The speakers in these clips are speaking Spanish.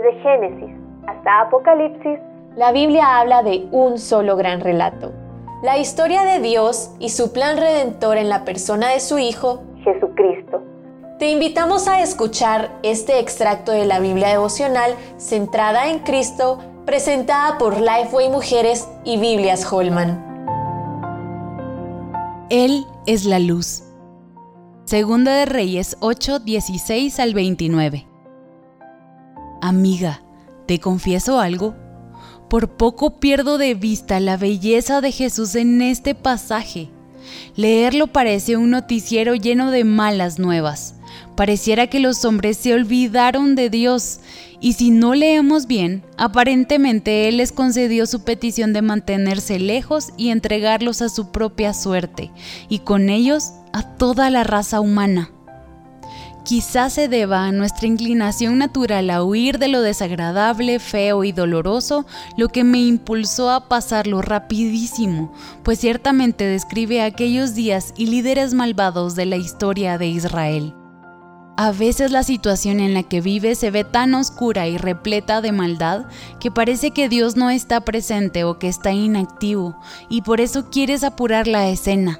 Desde Génesis hasta Apocalipsis, la Biblia habla de un solo gran relato. La historia de Dios y su plan redentor en la persona de su Hijo, Jesucristo. Te invitamos a escuchar este extracto de la Biblia devocional centrada en Cristo, presentada por Lifeway Mujeres y Biblias Holman. Él es la luz. Segunda de Reyes 8, 16 al 29. Amiga, ¿te confieso algo? Por poco pierdo de vista la belleza de Jesús en este pasaje. Leerlo parece un noticiero lleno de malas nuevas. Pareciera que los hombres se olvidaron de Dios y si no leemos bien, aparentemente Él les concedió su petición de mantenerse lejos y entregarlos a su propia suerte, y con ellos a toda la raza humana. Quizás se deba a nuestra inclinación natural a huir de lo desagradable, feo y doloroso, lo que me impulsó a pasarlo rapidísimo, pues ciertamente describe aquellos días y líderes malvados de la historia de Israel. A veces la situación en la que vives se ve tan oscura y repleta de maldad que parece que Dios no está presente o que está inactivo, y por eso quieres apurar la escena.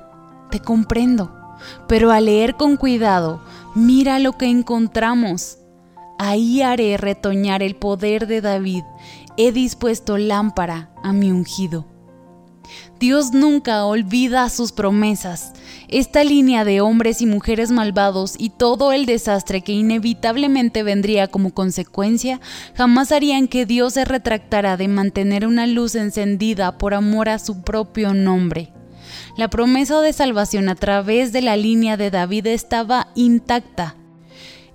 Te comprendo, pero al leer con cuidado, Mira lo que encontramos. Ahí haré retoñar el poder de David. He dispuesto lámpara a mi ungido. Dios nunca olvida sus promesas. Esta línea de hombres y mujeres malvados y todo el desastre que inevitablemente vendría como consecuencia jamás harían que Dios se retractara de mantener una luz encendida por amor a su propio nombre la promesa de salvación a través de la línea de David estaba intacta.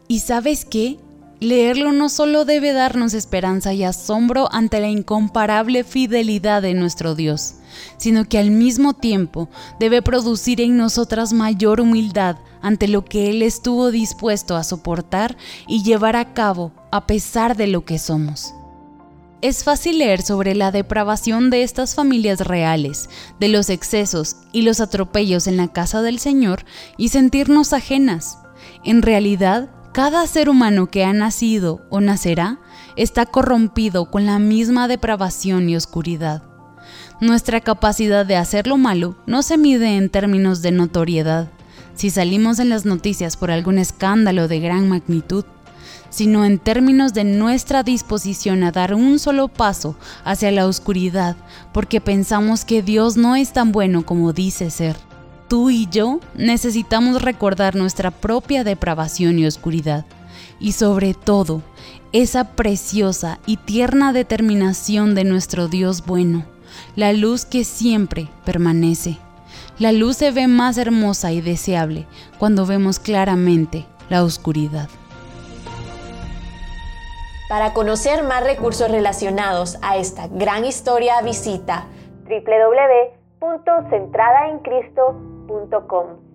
¿Y sabes qué? Leerlo no solo debe darnos esperanza y asombro ante la incomparable fidelidad de nuestro Dios, sino que al mismo tiempo debe producir en nosotras mayor humildad ante lo que Él estuvo dispuesto a soportar y llevar a cabo a pesar de lo que somos. Es fácil leer sobre la depravación de estas familias reales, de los excesos y los atropellos en la casa del Señor y sentirnos ajenas. En realidad, cada ser humano que ha nacido o nacerá está corrompido con la misma depravación y oscuridad. Nuestra capacidad de hacer lo malo no se mide en términos de notoriedad. Si salimos en las noticias por algún escándalo de gran magnitud, sino en términos de nuestra disposición a dar un solo paso hacia la oscuridad, porque pensamos que Dios no es tan bueno como dice ser. Tú y yo necesitamos recordar nuestra propia depravación y oscuridad, y sobre todo, esa preciosa y tierna determinación de nuestro Dios bueno, la luz que siempre permanece. La luz se ve más hermosa y deseable cuando vemos claramente la oscuridad. Para conocer más recursos relacionados a esta gran historia, visita www.centradaencristo.com.